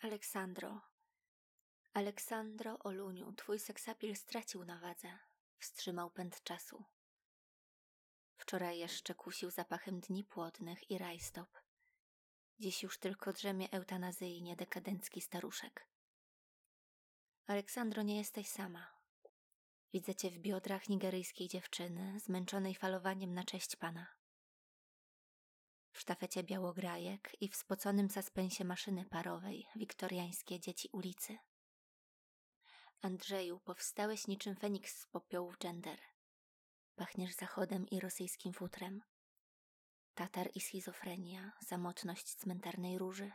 Aleksandro. Aleksandro Oluniu, twój seksapil stracił na wadze. Wstrzymał pęd czasu. Wczoraj jeszcze kusił zapachem dni płodnych i rajstop. Dziś już tylko drzemie eutanazyjnie dekadencki staruszek. Aleksandro, nie jesteś sama. Widzę cię w biodrach nigeryjskiej dziewczyny, zmęczonej falowaniem na cześć pana. W sztafecie białograjek i w spoconym suspensie maszyny parowej wiktoriańskie dzieci ulicy. Andrzeju, powstałeś niczym Feniks z popiołów gender. Pachniesz zachodem i rosyjskim futrem. Tatar i schizofrenia, samotność cmentarnej róży.